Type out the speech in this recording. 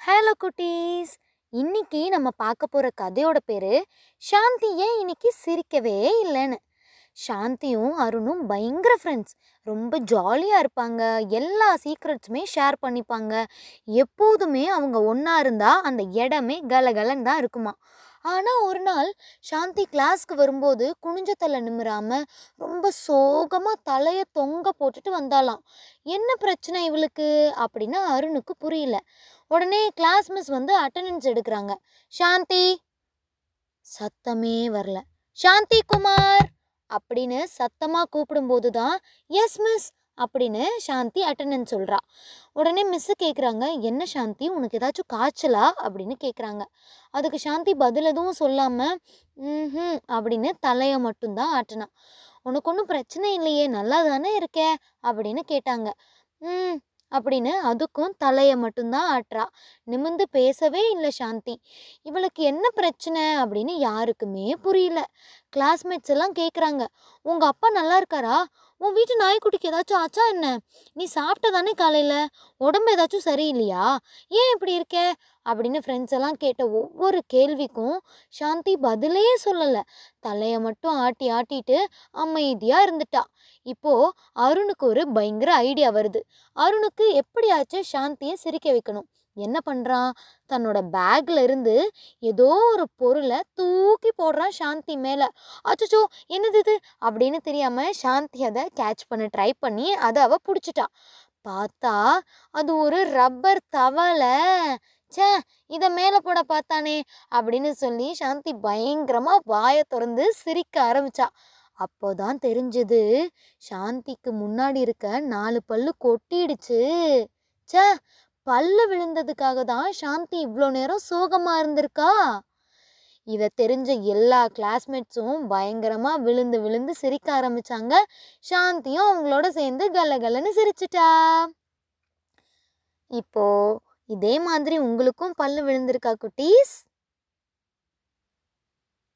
Hello குட்டீஸ். இன்னைக்கு நம்ம பார்க்க போகிற கதையோட பேர் சாந்தி ஏன் இன்னைக்கு சிரிக்கவே இல்லைன்னு சாந்தியும் அருணும் பயங்கர ஃப்ரெண்ட்ஸ் ரொம்ப ஜாலியாக இருப்பாங்க. எல்லா சீக்ரெட்ஸுமே ஷேர் பண்ணிப்பாங்க. எப்போதுமே அவங்க ஒன்றா இருந்தால் அந்த இடமே கலகலன்னு தான் இருக்குமா ஆனால் ஒரு நாள் சாந்தி கிளாஸ்க்கு வரும்போது குனிஞ்ச தலை நிமிராம ரொம்ப சோகமாக தலையை தொங்க போட்டுட்டு வந்தாலாம் என்ன பிரச்சனை இவளுக்கு? அப்படின்னு அருணுக்கு புரியல. உடனே கிளாஸ் மிஸ் வந்து அட்டண்டன்ஸ் எடுக்கிறாங்க. சாந்தி! சத்தமே வரல. சாந்தி குமார்! அப்படின்னு சத்தமாக கூப்பிடும்போது தான் எஸ் மிஸ் அப்படின்னு சாந்தி அட்டண்டன்ஸ் சொல்கிறா உடனே மிஸ்ஸு கேட்குறாங்க என்ன சாந்தி? உனக்கு ஏதாச்சும் காய்ச்சலா? அப்படின்னு கேட்குறாங்க அதுக்கு சாந்தி பதில் எதுவும் சொல்லாமல் ம் அப்படின்னு தலையை மட்டும்தான் ஆட்டினா. உனக்கு ஒன்றும் பிரச்சனை இல்லையே நல்லா தானே இருக்கே? அப்படின்னு கேட்டாங்க. ம் அப்படின்னு அதுக்கும் தலையை மட்டும்தான் ஆட்டுறா. நிமிந்து பேசவே இல்லை சாந்தி. இவளுக்கு என்ன பிரச்சனை? அப்படின்னு யாருக்குமே புரியல. கிளாஸ்மேட்ஸ் எல்லாம் கேட்குறாங்க உங்கள் அப்பா நல்லா இருக்காரா? உன் வீட்டு நாய்க்குட்டிக்கு ஏதாச்சும் ஆச்சா என்ன? நீ சாப்பிட்ட தானே காலையில்? உடம்பு ஏதாச்சும் சரியில்லையா? ஏன் இப்படி இருக்க? அப்படின்னு ஃப்ரெண்ட்ஸ் எல்லாம் கேட்ட ஒவ்வொரு கேள்விக்கும் சாந்தி பதிலே சொல்லலை. தலையை மட்டும் ஆட்டி ஆட்டிட்டு அமைதியாக இருந்துட்டா. இப்போது அருணுக்கு ஒரு பயங்கர ஐடியா வருது. அருணுக்கு எப்படியாச்சும் சாந்தியை சிரிக்க வைக்கணும். என்ன பண்ணுறான் தன்னோட பேக்ல இருந்து ஏதோ ஒரு பொருளை தூக்கி போடுறான் சாந்தி மேலே. அச்சோ என்னது இது? அப்படின்னு தெரியாமல் சாந்தி அதை கேட்ச் பண்ண ட்ரை பண்ணி அதை அவள் பிடிச்சிட்டா. பார்த்தா அது ஒரு ரப்பர் தவளை. ச்சே! இதை மேலே போட பார்த்தானே! அப்படின்னு சொல்லி சாந்தி பயங்கரமாக வாயை திறந்து சிரிக்க ஆரம்பிச்சா. அப்போதான் தெரிஞ்சது சாந்திக்கு முன்னாடி இருக்க நாலு பல்லு கொட்டிடுச்சு. ச்சே! பல்லு விழுந்ததுக்காக தான் சாந்தி இவ்வளோ நேரம் சோகமாக இருந்திருக்கா? இதை தெரிஞ்ச எல்லா கிளாஸ்மேட்ஸும் பயங்கரமாக விழுந்து விழுந்து சிரிக்க ஆரம்பித்தாங்க சாந்தியும் அவங்களோட சேர்ந்து கலகலன்னு சிரிச்சிட்டா. இப்போது இதே மாதிரி உங்களுக்கும் பல்லு விழுந்திருக்கா குட்டீஸ்?